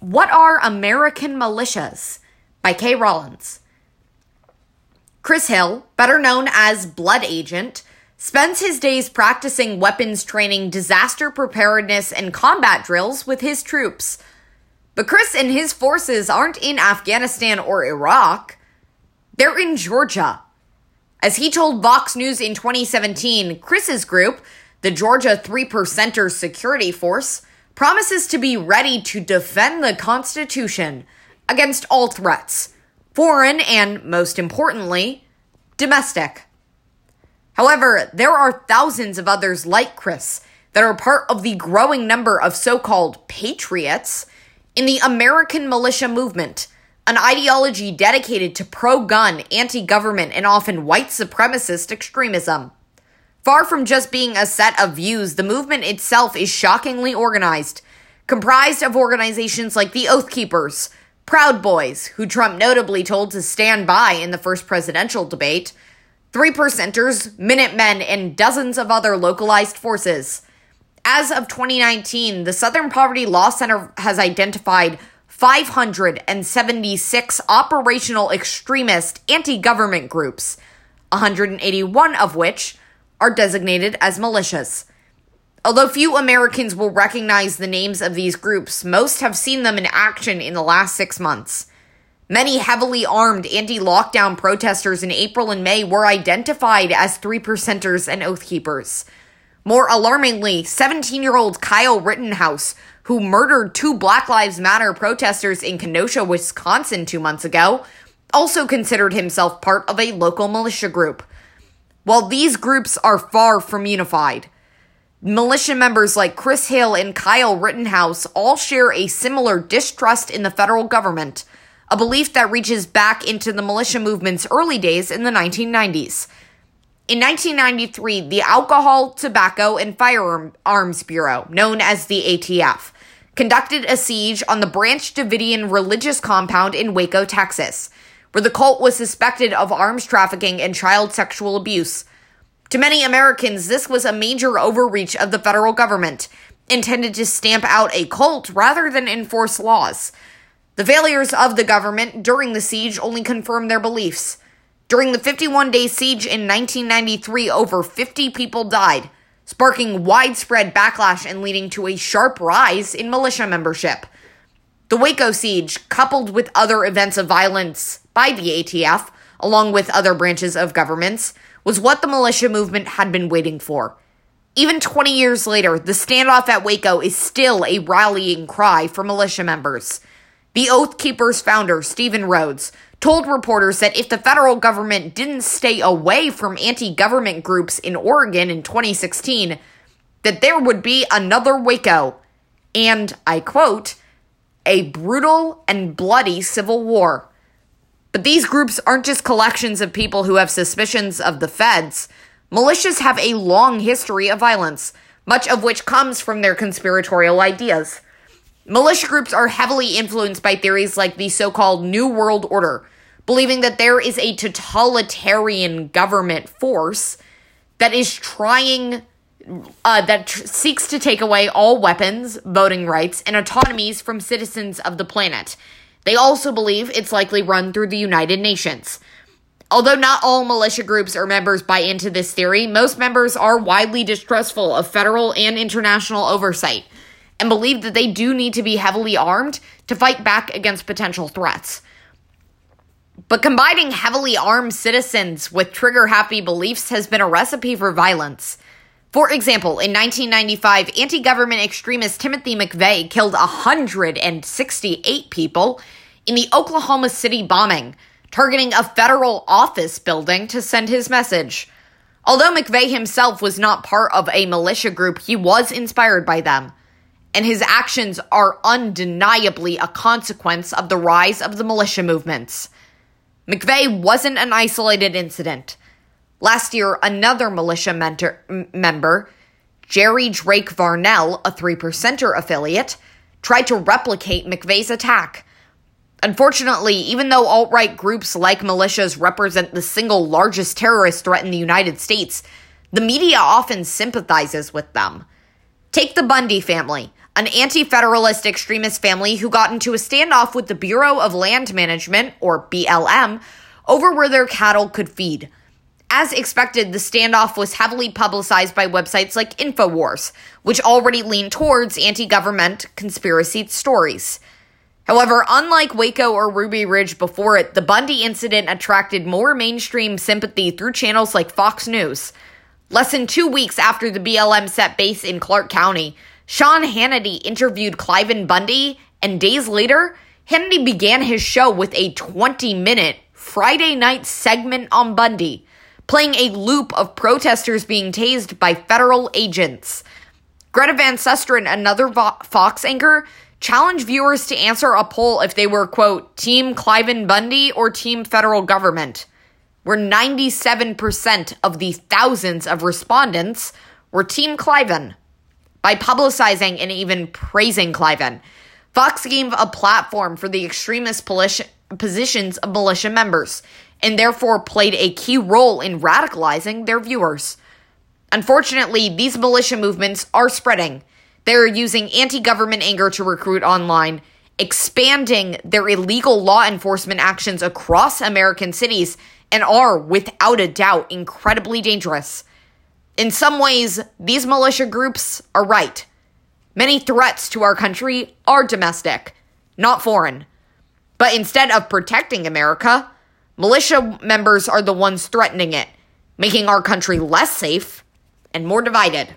What are American militias? By Kay Rollins. Chris Hill, better known as Blood Agent, spends his days practicing weapons training, disaster preparedness, and combat drills with his troops. But Chris and his forces aren't in Afghanistan or Iraq, they're in Georgia. As he told Vox News in 2017, Chris's group, the Georgia Three Percenters Security Force, promises to be ready to defend the Constitution against all threats, foreign and, most importantly, domestic. However, there are thousands of others like Chris that are part of the growing number of so called patriots in the American militia movement, an ideology dedicated to pro gun, anti government, and often white supremacist extremism. Far from just being a set of views, the movement itself is shockingly organized, comprised of organizations like the Oath Keepers, Proud Boys, who Trump notably told to stand by in the first presidential debate, Three Percenters, Minutemen, and dozens of other localized forces. As of 2019, the Southern Poverty Law Center has identified 576 operational extremist anti government groups, 181 of which are designated as militias. Although few Americans will recognize the names of these groups, most have seen them in action in the last six months. Many heavily armed anti lockdown protesters in April and May were identified as three percenters and oath keepers. More alarmingly, 17 year old Kyle Rittenhouse, who murdered two Black Lives Matter protesters in Kenosha, Wisconsin two months ago, also considered himself part of a local militia group. While these groups are far from unified, militia members like Chris Hill and Kyle Rittenhouse all share a similar distrust in the federal government, a belief that reaches back into the militia movement's early days in the 1990s. In 1993, the Alcohol, Tobacco, and Firearms Bureau, known as the ATF, conducted a siege on the Branch Davidian religious compound in Waco, Texas where the cult was suspected of arms trafficking and child sexual abuse. To many Americans, this was a major overreach of the federal government, intended to stamp out a cult rather than enforce laws. The failures of the government during the siege only confirmed their beliefs. During the 51 day siege in 1993, over 50 people died, sparking widespread backlash and leading to a sharp rise in militia membership. The Waco siege, coupled with other events of violence by the ATF, along with other branches of governments, was what the militia movement had been waiting for. Even 20 years later, the standoff at Waco is still a rallying cry for militia members. The Oath Keepers founder, Stephen Rhodes, told reporters that if the federal government didn't stay away from anti government groups in Oregon in 2016, that there would be another Waco. And, I quote, a brutal and bloody civil war. But these groups aren't just collections of people who have suspicions of the feds. Militias have a long history of violence, much of which comes from their conspiratorial ideas. Militia groups are heavily influenced by theories like the so called New World Order, believing that there is a totalitarian government force that is trying uh, that tr- seeks to take away all weapons, voting rights, and autonomies from citizens of the planet. They also believe it's likely run through the United Nations. Although not all militia groups or members buy into this theory, most members are widely distrustful of federal and international oversight and believe that they do need to be heavily armed to fight back against potential threats. But combining heavily armed citizens with trigger happy beliefs has been a recipe for violence. For example, in 1995, anti government extremist Timothy McVeigh killed 168 people in the Oklahoma City bombing, targeting a federal office building to send his message. Although McVeigh himself was not part of a militia group, he was inspired by them. And his actions are undeniably a consequence of the rise of the militia movements. McVeigh wasn't an isolated incident. Last year, another militia mentor, m- member, Jerry Drake Varnell, a three percenter affiliate, tried to replicate McVeigh's attack. Unfortunately, even though alt right groups like militias represent the single largest terrorist threat in the United States, the media often sympathizes with them. Take the Bundy family, an anti federalist extremist family who got into a standoff with the Bureau of Land Management, or BLM, over where their cattle could feed. As expected, the standoff was heavily publicized by websites like InfoWars, which already leaned towards anti government conspiracy stories. However, unlike Waco or Ruby Ridge before it, the Bundy incident attracted more mainstream sympathy through channels like Fox News. Less than two weeks after the BLM set base in Clark County, Sean Hannity interviewed Cliven Bundy, and days later, Hannity began his show with a 20 minute Friday night segment on Bundy, playing a loop of protesters being tased by federal agents. Greta Van Susteren, another Fox anchor, challenged viewers to answer a poll if they were, quote, Team Cliven Bundy or Team Federal Government, where 97% of the thousands of respondents were Team Cliven by publicizing and even praising Cliven. Fox gave a platform for the extremist positions of militia members and therefore played a key role in radicalizing their viewers. Unfortunately, these militia movements are spreading. They're using anti government anger to recruit online, expanding their illegal law enforcement actions across American cities, and are, without a doubt, incredibly dangerous. In some ways, these militia groups are right. Many threats to our country are domestic, not foreign. But instead of protecting America, militia members are the ones threatening it, making our country less safe and more divided.